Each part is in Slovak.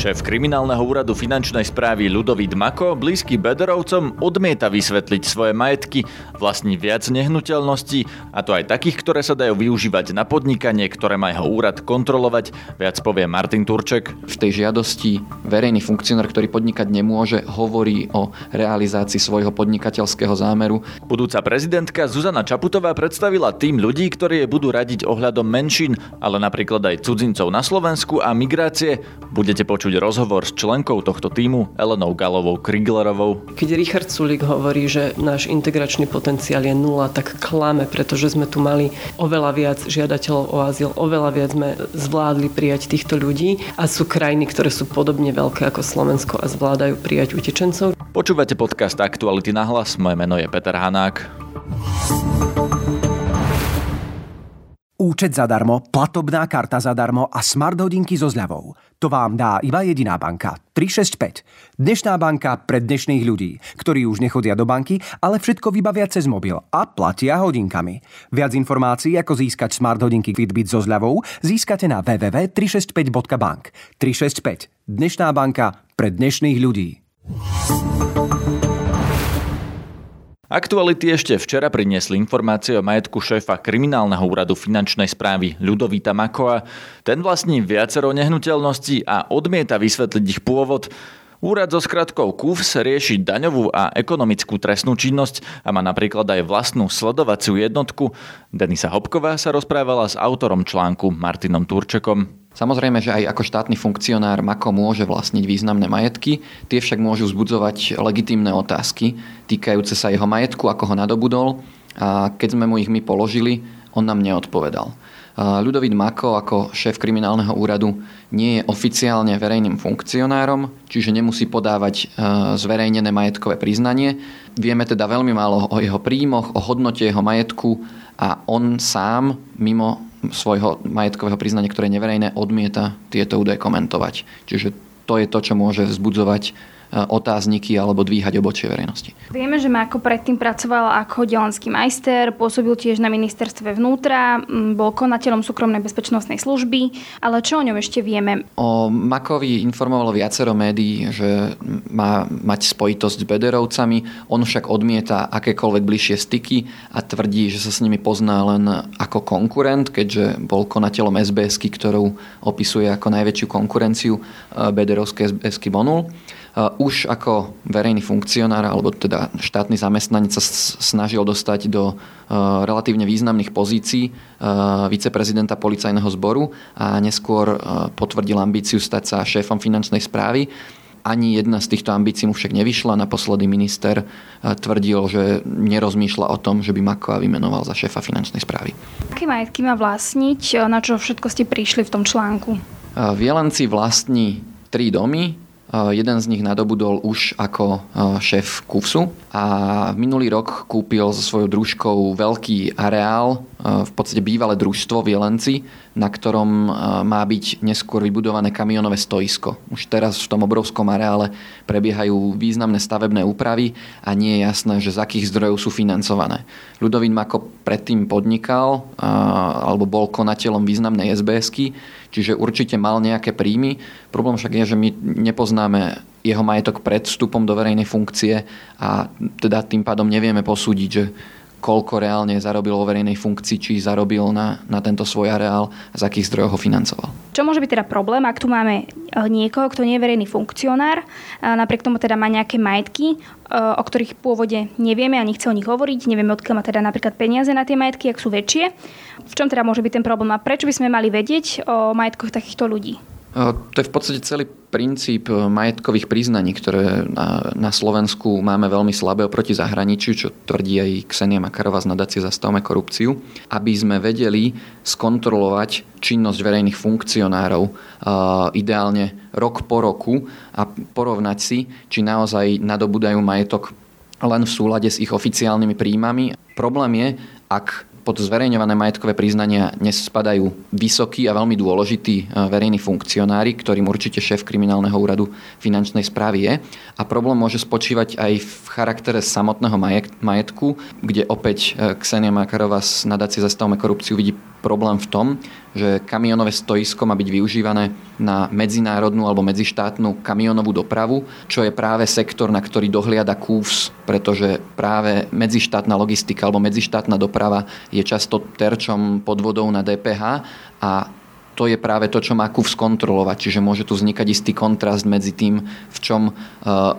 Šéf kriminálneho úradu finančnej správy Ludovít Mako, blízky Bederovcom, odmieta vysvetliť svoje majetky, vlastní viac nehnuteľností, a to aj takých, ktoré sa dajú využívať na podnikanie, ktoré má jeho úrad kontrolovať, viac povie Martin Turček. V tej žiadosti verejný funkcionár, ktorý podnikať nemôže, hovorí o realizácii svojho podnikateľského zámeru. Budúca prezidentka Zuzana Čaputová predstavila tým ľudí, ktorí jej budú radiť ohľadom menšín, ale napríklad aj cudzincov na Slovensku a migrácie. Budete počuť rozhovor s členkou tohto týmu Elenou Galovou Kriglerovou. Keď Richard Sulik hovorí, že náš integračný potenciál je nula, tak klame, pretože sme tu mali oveľa viac žiadateľov o azyl, oveľa viac sme zvládli prijať týchto ľudí a sú krajiny, ktoré sú podobne veľké ako Slovensko a zvládajú prijať utečencov. Počúvate podcast Aktuality na hlas, moje meno je Peter Hanák. Účet zadarmo, platobná karta zadarmo a smart hodinky so zľavou. To vám dá iba jediná banka. 365. Dnešná banka pre dnešných ľudí, ktorí už nechodia do banky, ale všetko vybavia cez mobil a platia hodinkami. Viac informácií, ako získať smart hodinky Fitbit so zľavou, získate na www.365.bank. 365. Dnešná banka pre dnešných ľudí. Aktuality ešte včera priniesli informácie o majetku šéfa kriminálneho úradu finančnej správy Ľudovita Makoa. Ten vlastní viacero nehnuteľností a odmieta vysvetliť ich pôvod. Úrad so skratkou KUFS rieši daňovú a ekonomickú trestnú činnosť a má napríklad aj vlastnú sledovaciu jednotku. Denisa Hopková sa rozprávala s autorom článku Martinom Turčekom. Samozrejme, že aj ako štátny funkcionár Mako môže vlastniť významné majetky, tie však môžu vzbudzovať legitímne otázky týkajúce sa jeho majetku, ako ho nadobudol a keď sme mu ich my položili, on nám neodpovedal. Ľudovít Mako ako šéf kriminálneho úradu nie je oficiálne verejným funkcionárom, čiže nemusí podávať e, zverejnené majetkové priznanie. Vieme teda veľmi málo o jeho príjmoch, o hodnote jeho majetku a on sám mimo svojho majetkového priznania, ktoré je neverejné, odmieta tieto údaje komentovať. Čiže to je to, čo môže vzbudzovať otázniky alebo dvíhať obočie verejnosti. Vieme, že Mako predtým pracoval ako delanský majster, pôsobil tiež na ministerstve vnútra, bol konateľom súkromnej bezpečnostnej služby, ale čo o ňom ešte vieme? O Makovi informovalo viacero médií, že má mať spojitosť s Bederovcami, on však odmieta akékoľvek bližšie styky a tvrdí, že sa s nimi pozná len ako konkurent, keďže bol konateľom SBS, ktorú opisuje ako najväčšiu konkurenciu Bederovskej SBS Bonul. Už ako verejný funkcionár alebo teda štátny zamestnanec sa snažil dostať do relatívne významných pozícií viceprezidenta policajného zboru a neskôr potvrdil ambíciu stať sa šéfom finančnej správy. Ani jedna z týchto ambícií mu však nevyšla. Naposledy minister tvrdil, že nerozmýšľa o tom, že by Makoa vymenoval za šéfa finančnej správy. Aké majetky má vlastniť? Na čo všetko ste prišli v tom článku? Vielanci vlastní tri domy, Jeden z nich nadobudol už ako šéf KUFSu. A minulý rok kúpil so svojou družkou veľký areál, v podstate bývalé družstvo v Jelenci, na ktorom má byť neskôr vybudované kamionové stoisko. Už teraz v tom obrovskom areále prebiehajú významné stavebné úpravy a nie je jasné, že z akých zdrojov sú financované. Ľudovín Mako predtým podnikal alebo bol konateľom významnej SBSky, čiže určite mal nejaké príjmy. Problém však je, že my nepoznáme jeho majetok pred vstupom do verejnej funkcie a teda tým pádom nevieme posúdiť, že koľko reálne zarobil vo verejnej funkcii, či zarobil na, na tento svoj areál z akých zdrojov ho financoval. Čo môže byť teda problém, ak tu máme e, niekoho, kto nie je verejný funkcionár, napriek tomu teda má nejaké majetky, e, o ktorých pôvode nevieme a nechce o nich hovoriť, nevieme odkiaľ má teda napríklad peniaze na tie majetky, ak sú väčšie. V čom teda môže byť ten problém a prečo by sme mali vedieť o majetkoch takýchto ľudí? To je v podstate celý princíp majetkových priznaní, ktoré na, Slovensku máme veľmi slabé oproti zahraničiu, čo tvrdí aj Ksenia Makarová z nadácie Zastavme korupciu, aby sme vedeli skontrolovať činnosť verejných funkcionárov ideálne rok po roku a porovnať si, či naozaj nadobudajú majetok len v súlade s ich oficiálnymi príjmami. Problém je, ak pod zverejňované majetkové priznania nespadajú vysokí a veľmi dôležití e, verejní funkcionári, ktorým určite šéf kriminálneho úradu finančnej správy je. A problém môže spočívať aj v charaktere samotného majetku, kde opäť e, Ksenia Makarová z nadácie Zastavme korupciu vidí problém v tom, že kamionové stoisko má byť využívané na medzinárodnú alebo medzištátnu kamionovú dopravu, čo je práve sektor, na ktorý dohliada KÚVS, pretože práve medzištátna logistika alebo medzištátna doprava je často terčom podvodov na DPH a to je práve to, čo má KUF skontrolovať. Čiže môže tu vznikať istý kontrast medzi tým, v čom uh,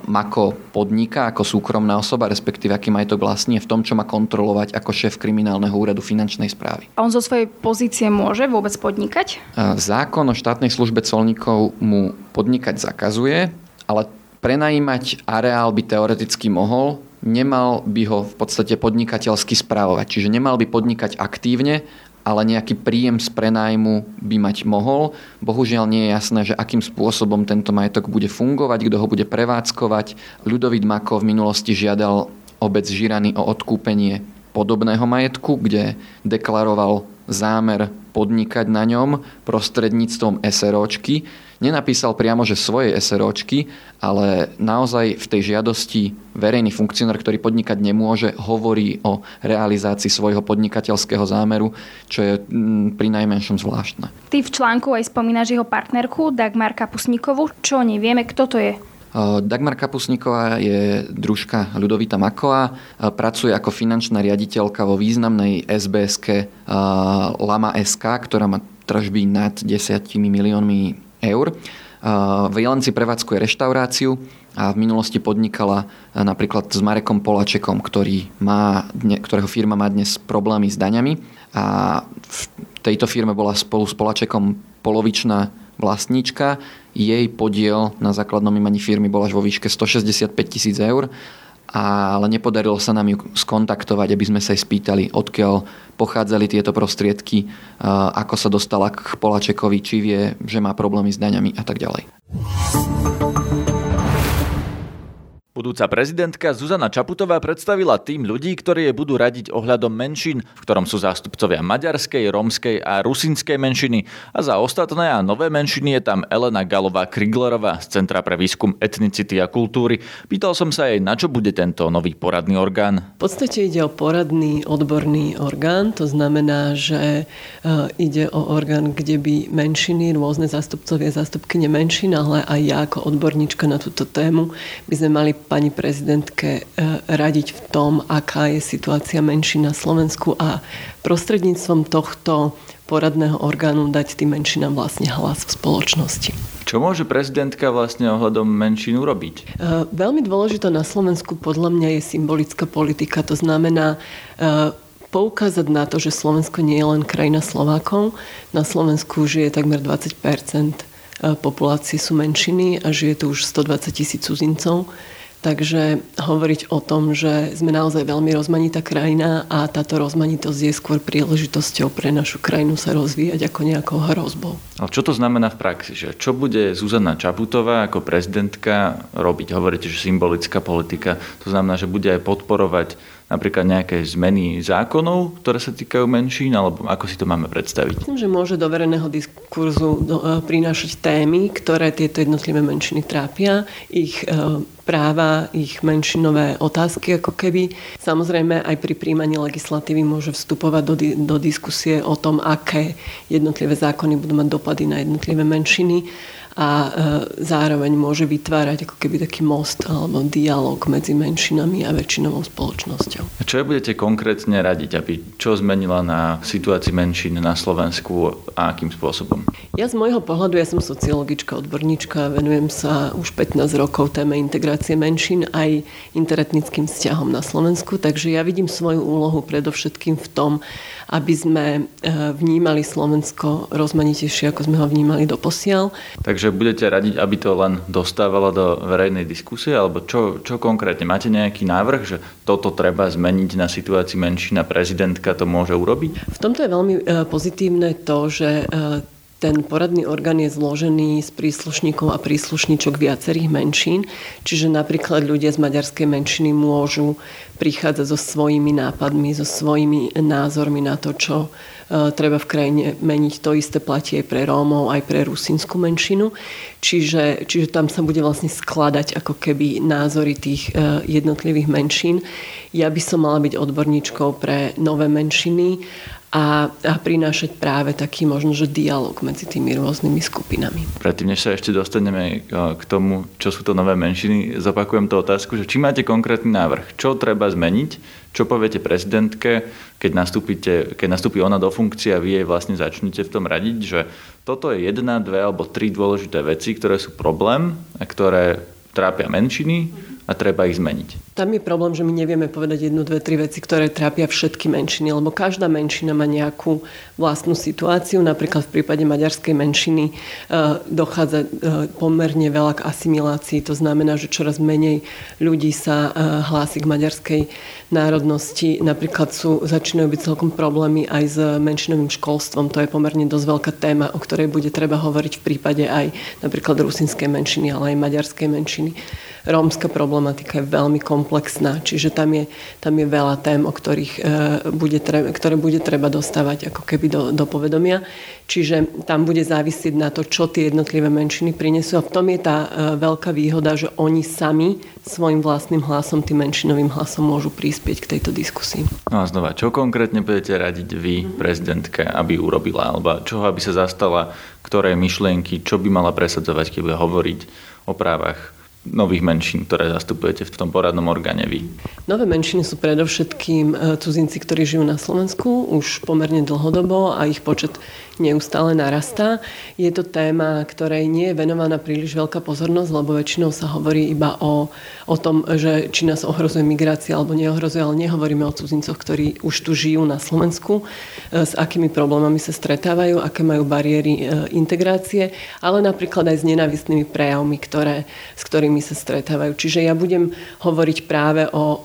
Mako podniká ako súkromná osoba, respektíve aký majetok vlastní, v tom, čo má kontrolovať ako šéf kriminálneho úradu finančnej správy. A on zo svojej pozície môže vôbec podnikať? Uh, zákon o štátnej službe colníkov mu podnikať zakazuje, ale prenajímať areál by teoreticky mohol, nemal by ho v podstate podnikateľsky správovať. Čiže nemal by podnikať aktívne, ale nejaký príjem z prenájmu by mať mohol. Bohužiaľ nie je jasné, že akým spôsobom tento majetok bude fungovať, kto ho bude prevádzkovať. Ľudovít Mako v minulosti žiadal obec Žirany o odkúpenie podobného majetku, kde deklaroval zámer podnikať na ňom prostredníctvom SROčky. Nenapísal priamo, že svoje SROčky, ale naozaj v tej žiadosti verejný funkcionár, ktorý podnikať nemôže, hovorí o realizácii svojho podnikateľského zámeru, čo je mm, pri najmenšom zvláštne. Ty v článku aj spomínaš jeho partnerku Dagmar Kapusníkovu. Čo nevieme, kto to je? Dagmar Kapusníková je družka Ľudovita Maková, pracuje ako finančná riaditeľka vo významnej SBSK Lama SK, ktorá má tržby nad 10 miliónmi eur. V Jelenci prevádzkuje reštauráciu a v minulosti podnikala napríklad s Marekom Polačekom, ktorý má, ktorého firma má dnes problémy s daňami a v tejto firme bola spolu s Polačekom polovičná vlastníčka jej podiel na základnom imaní firmy bol až vo výške 165 tisíc eur, ale nepodarilo sa nám ju skontaktovať, aby sme sa jej spýtali, odkiaľ pochádzali tieto prostriedky, ako sa dostala k Polačekovi, či vie, že má problémy s daňami a tak ďalej. Budúca prezidentka Zuzana Čaputová predstavila tým ľudí, ktorí jej budú radiť ohľadom menšín, v ktorom sú zástupcovia maďarskej, rómskej a rusinskej menšiny a za ostatné a nové menšiny je tam Elena Galová Kriglerová z Centra pre výskum etnicity a kultúry. Pýtal som sa jej, na čo bude tento nový poradný orgán. V podstate ide o poradný odborný orgán, to znamená, že e, ide o orgán, kde by menšiny, rôzne zástupcovia, zástupkyne menšín, ale aj ja ako odborníčka na túto tému by sme mali pani prezidentke e, radiť v tom, aká je situácia menší na Slovensku a prostredníctvom tohto poradného orgánu dať tým menšinám vlastne hlas v spoločnosti. Čo môže prezidentka vlastne ohľadom menšín urobiť? E, veľmi dôležité na Slovensku podľa mňa je symbolická politika. To znamená e, poukázať na to, že Slovensko nie je len krajina Slovákov. Na Slovensku žije takmer 20% populácie sú menšiny a žije tu už 120 tisíc cudzincov. Takže hovoriť o tom, že sme naozaj veľmi rozmanitá krajina a táto rozmanitosť je skôr príležitosťou pre našu krajinu sa rozvíjať ako nejakou hrozbou. Ale čo to znamená v praxi? Že čo bude Zuzana Čaputová ako prezidentka robiť? Hovoríte, že symbolická politika. To znamená, že bude aj podporovať napríklad nejaké zmeny zákonov, ktoré sa týkajú menšín, alebo ako si to máme predstaviť? Myslím, že môže do verejného diskurzu do, e, prinášať témy, ktoré tieto jednotlivé menšiny trápia, ich e, práva, ich menšinové otázky ako keby. Samozrejme aj pri príjmaní legislatívy môže vstupovať do, do diskusie o tom, aké jednotlivé zákony budú mať dopady na jednotlivé menšiny a e, zároveň môže vytvárať ako keby taký most alebo dialog medzi menšinami a väčšinovou spoločnosťou. A čo budete konkrétne radiť, aby čo zmenila na situácii menšín na Slovensku a akým spôsobom? Ja z môjho pohľadu, ja som sociologička, odborníčka, venujem sa už 15 rokov téme integrácie menšín aj interetnickým vzťahom na Slovensku, takže ja vidím svoju úlohu predovšetkým v tom, aby sme e, vnímali Slovensko rozmanitejšie, ako sme ho vnímali doposiaľ. Takže budete radiť, aby to len dostávalo do verejnej diskusie, alebo čo, čo konkrétne? Máte nejaký návrh, že toto treba zmeniť na situácii menšina, prezidentka to môže urobiť? V tomto je veľmi e, pozitívne to, že e, ten poradný orgán je zložený z príslušníkov a príslušníčok viacerých menšín, čiže napríklad ľudia z maďarskej menšiny môžu prichádzať so svojimi nápadmi, so svojimi názormi na to, čo treba v krajine meniť. To isté platí aj pre Rómov, aj pre rusínsku menšinu. Čiže, čiže tam sa bude vlastne skladať ako keby názory tých e, jednotlivých menšín. Ja by som mala byť odborníčkou pre nové menšiny a, a prinášať práve taký možno, že dialog medzi tými rôznymi skupinami. Predtým, než sa ešte dostaneme e, k tomu, čo sú to nové menšiny, zopakujem tú otázku, že či máte konkrétny návrh, čo treba zmeniť, čo poviete prezidentke, keď, keď nastúpi ona do funkcie a vy jej vlastne začnete v tom radiť, že toto je jedna, dve alebo tri dôležité veci, ktoré sú problém a ktoré trápia menšiny a treba ich zmeniť. Tam je problém, že my nevieme povedať jednu, dve, tri veci, ktoré trápia všetky menšiny, lebo každá menšina má nejakú vlastnú situáciu. Napríklad v prípade maďarskej menšiny e, dochádza e, pomerne veľa k asimilácii. To znamená, že čoraz menej ľudí sa e, hlási k maďarskej národnosti. Napríklad sú, začínajú byť celkom problémy aj s menšinovým školstvom. To je pomerne dosť veľká téma, o ktorej bude treba hovoriť v prípade aj napríklad rusinskej menšiny, ale aj maďarskej menšiny rómska problematika je veľmi komplexná, čiže tam je, tam je veľa tém, o ktorých e, bude treba, ktoré bude treba dostávať ako keby do, do povedomia. Čiže tam bude závisieť na to, čo tie jednotlivé menšiny prinesú. A v tom je tá e, veľká výhoda, že oni sami svojim vlastným hlasom, tým menšinovým hlasom môžu prispieť k tejto diskusii. No a znova, čo konkrétne budete radiť vy, prezidentke, aby urobila? Alebo čoho, aby sa zastala, ktoré myšlienky, čo by mala presadzovať, keď bude hovoriť o právach nových menšín, ktoré zastupujete v tom poradnom orgáne vy? Nové menšiny sú predovšetkým e, cudzinci, ktorí žijú na Slovensku už pomerne dlhodobo a ich počet neustále narastá. Je to téma, ktorej nie je venovaná príliš veľká pozornosť, lebo väčšinou sa hovorí iba o, o tom, že či nás ohrozuje migrácia alebo neohrozuje, ale nehovoríme o cudzincoch, ktorí už tu žijú na Slovensku, e, s akými problémami sa stretávajú, aké majú bariéry e, integrácie, ale napríklad aj s nenávistnými prejavmi, ktoré, s ktorými sa stretávajú. Čiže ja budem hovoriť práve o e,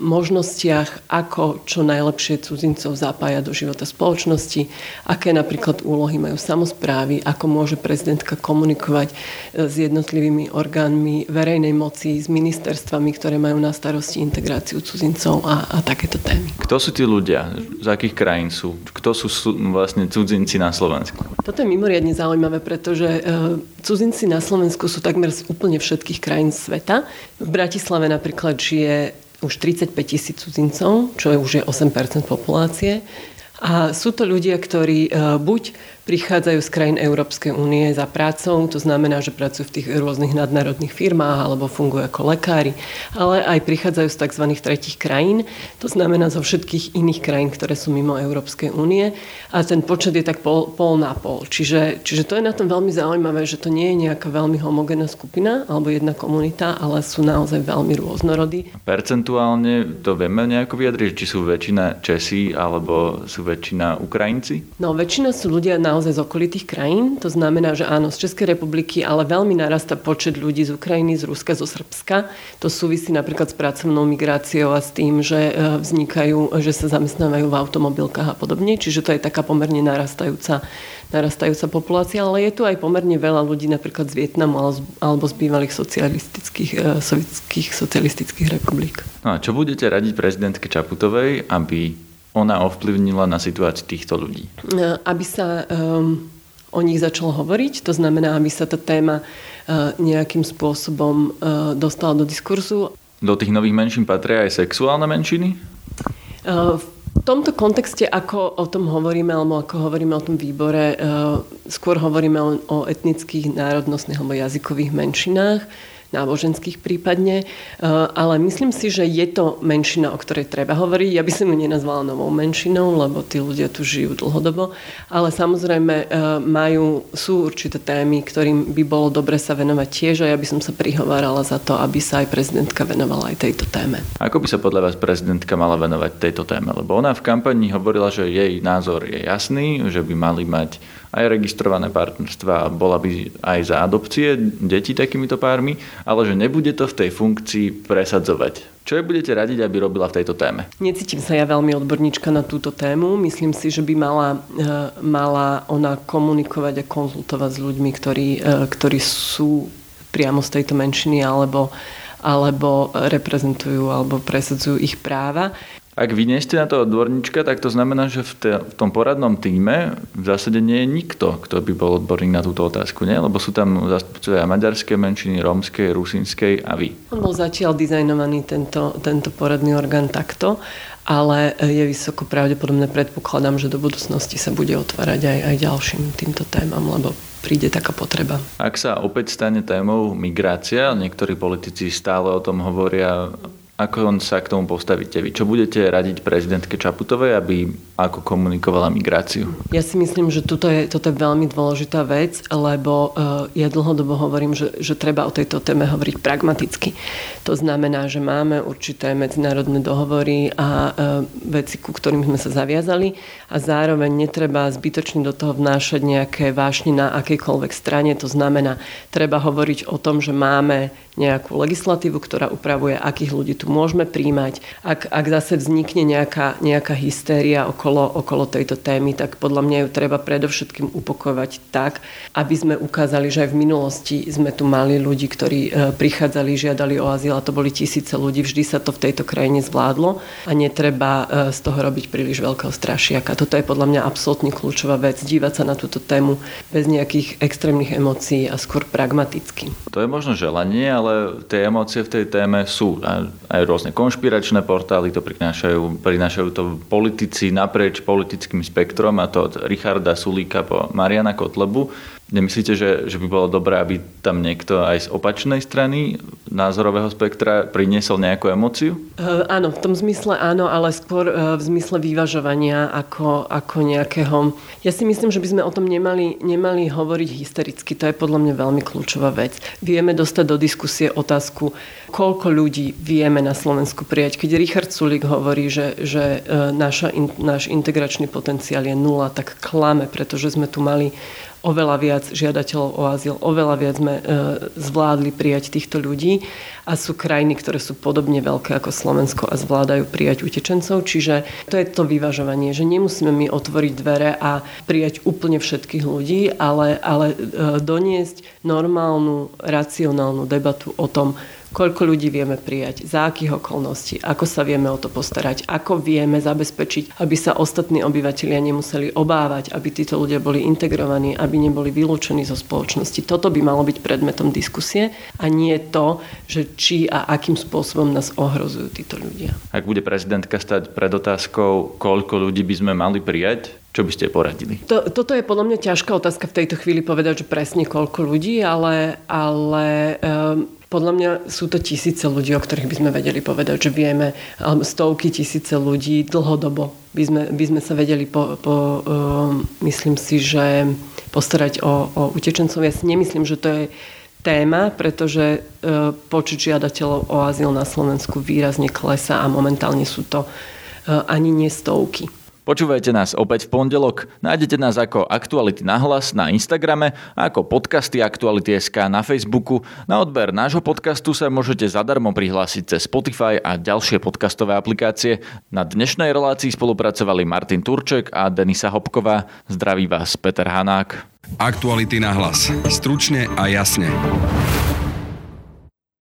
možnostiach, ako čo najlepšie cudzincov zapájať do života spoločnosti, aké napríklad úlohy majú samozprávy, ako môže prezidentka komunikovať e, s jednotlivými orgánmi verejnej moci, s ministerstvami, ktoré majú na starosti integráciu cudzincov a, a takéto témy. Kto sú tí ľudia? Z akých krajín sú? Kto sú vlastne cudzinci na Slovensku? Toto je mimoriadne zaujímavé, pretože e, cudzinci na Slovensku sú takmer z úplne všetkých krajín sveta. V Bratislave napríklad žije už 35 tisíc cudzincov, čo je už je 8 populácie. A sú to ľudia, ktorí e, buď prichádzajú z krajín Európskej únie za prácou, to znamená, že pracujú v tých rôznych nadnárodných firmách alebo fungujú ako lekári, ale aj prichádzajú z tzv. tretich krajín, to znamená zo všetkých iných krajín, ktoré sú mimo Európskej únie a ten počet je tak pol, pol na pol. Čiže, čiže to je na tom veľmi zaujímavé, že to nie je nejaká veľmi homogénna skupina alebo jedna komunita, ale sú naozaj veľmi rôznorodí. Percentuálne to vieme nejako vyjadriť, či sú väčšina Česi alebo sú väčšina Ukrajinci? No, väčšina sú ľudia naozaj naozaj z okolitých krajín. To znamená, že áno, z Českej republiky, ale veľmi narasta počet ľudí z Ukrajiny, z Ruska, zo Srbska. To súvisí napríklad s pracovnou migráciou a s tým, že e, vznikajú, že sa zamestnávajú v automobilkách a podobne. Čiže to je taká pomerne narastajúca narastajúca populácia, ale je tu aj pomerne veľa ľudí napríklad z Vietnamu alebo z bývalých socialistických, e, sovietských socialistických republik. No a čo budete radiť prezidentke Čaputovej, aby ona ovplyvnila na situáciu týchto ľudí? E, aby sa um, o nich začalo hovoriť, to znamená, aby sa tá téma uh, nejakým spôsobom uh, dostala do diskurzu. Do tých nových menšín patria aj sexuálne menšiny? Uh, v tomto kontexte, ako o tom hovoríme, alebo ako hovoríme o tom výbore, skôr hovoríme o etnických, národnostných alebo jazykových menšinách náboženských prípadne, eh, ale myslím si, že je to menšina, o ktorej treba hovoriť. Ja by som ju nenazvala novou menšinou, lebo tí ľudia tu žijú dlhodobo, ale samozrejme eh, majú, sú určité témy, ktorým by bolo dobre sa venovať tiež a ja by som sa prihovárala za to, aby sa aj prezidentka venovala aj tejto téme. Ako by sa podľa vás prezidentka mala venovať tejto téme? Lebo ona v kampani hovorila, že jej názor je jasný, že by mali mať aj registrované partnerstva, bola by aj za adopcie detí takýmito pármi, ale že nebude to v tej funkcii presadzovať. Čo jej budete radiť, aby robila v tejto téme? Necítim sa ja veľmi odborníčka na túto tému. Myslím si, že by mala, e, mala ona komunikovať a konzultovať s ľuďmi, ktorí, e, ktorí sú priamo z tejto menšiny alebo alebo reprezentujú alebo presadzujú ich práva. Ak vy nie ste na to odborníčka, tak to znamená, že v, te, v tom poradnom týme v zásade nie je nikto, kto by bol odborník na túto otázku, nie? Lebo sú tam zastupcovia maďarskej menšiny, rómskej, rusínskej a vy. On bol zatiaľ dizajnovaný tento, tento poradný orgán takto, ale je vysoko pravdepodobné, predpokladám, že do budúcnosti sa bude otvárať aj, aj ďalším týmto témam, lebo príde taká potreba. Ak sa opäť stane témou migrácia, niektorí politici stále o tom hovoria, ako sa k tomu postavíte vy? Čo budete radiť prezidentke Čaputovej, aby ako komunikovala migráciu? Ja si myslím, že toto je, toto je veľmi dôležitá vec, lebo uh, ja dlhodobo hovorím, že, že treba o tejto téme hovoriť pragmaticky. To znamená, že máme určité medzinárodné dohovory a uh, veci, ku ktorým sme sa zaviazali a zároveň netreba zbytočne do toho vnášať nejaké vášne na akejkoľvek strane. To znamená, treba hovoriť o tom, že máme nejakú legislatívu, ktorá upravuje, akých ľudí tu môžeme príjmať. Ak, ak zase vznikne nejaká, nejaká hystéria okolo, okolo tejto témy, tak podľa mňa ju treba predovšetkým upokojovať tak, aby sme ukázali, že aj v minulosti sme tu mali ľudí, ktorí e, prichádzali, žiadali o azyl a to boli tisíce ľudí. Vždy sa to v tejto krajine zvládlo a netreba e, z toho robiť príliš veľkého strašiaka. Toto je podľa mňa absolútne kľúčová vec, dívať sa na túto tému bez nejakých extrémnych emócií a skôr pragmaticky. To je možno želanie, ale ale tie emócie v tej téme sú. Aj rôzne konšpiračné portály to prinášajú, prinášajú to politici naprieč politickým spektrom, a to od Richarda Sulíka po Mariana Kotlebu. Nemyslíte, že, že by bolo dobré, aby tam niekto aj z opačnej strany názorového spektra priniesol nejakú emociu? Uh, áno, v tom zmysle áno, ale skôr uh, v zmysle vyvažovania ako, ako nejakého... Ja si myslím, že by sme o tom nemali, nemali hovoriť hystericky. To je podľa mňa veľmi kľúčová vec. Vieme dostať do diskusie otázku, koľko ľudí vieme na Slovensku prijať. Keď Richard Sulik hovorí, že, že uh, naša, in, náš integračný potenciál je nula, tak klame, pretože sme tu mali oveľa viac žiadateľov o azyl, oveľa viac sme e, zvládli prijať týchto ľudí a sú krajiny, ktoré sú podobne veľké ako Slovensko a zvládajú prijať utečencov. Čiže to je to vyvažovanie, že nemusíme my otvoriť dvere a prijať úplne všetkých ľudí, ale, ale e, doniesť normálnu, racionálnu debatu o tom, koľko ľudí vieme prijať, za akých okolností, ako sa vieme o to postarať, ako vieme zabezpečiť, aby sa ostatní obyvateľia nemuseli obávať, aby títo ľudia boli integrovaní, aby neboli vylúčení zo spoločnosti. Toto by malo byť predmetom diskusie a nie to, že či a akým spôsobom nás ohrozujú títo ľudia. Ak bude prezidentka stať pred otázkou, koľko ľudí by sme mali prijať, čo by ste poradili? To, toto je podľa mňa ťažká otázka v tejto chvíli povedať, že presne koľko ľudí, ale, ale um, podľa mňa sú to tisíce ľudí, o ktorých by sme vedeli povedať, že vieme, alebo stovky tisíce ľudí dlhodobo by sme, by sme sa vedeli po, po uh, myslím si, že postarať o, o utečencov. Ja si nemyslím, že to je téma, pretože uh, počet žiadateľov o azyl na Slovensku výrazne klesá a momentálne sú to uh, ani nie stovky. Počúvajte nás opäť v pondelok. Nájdete nás ako Aktuality na hlas na Instagrame a ako podcasty Aktuality.sk na Facebooku. Na odber nášho podcastu sa môžete zadarmo prihlásiť cez Spotify a ďalšie podcastové aplikácie. Na dnešnej relácii spolupracovali Martin Turček a Denisa Hopková. Zdraví vás Peter Hanák. Aktuality na hlas. Stručne a jasne.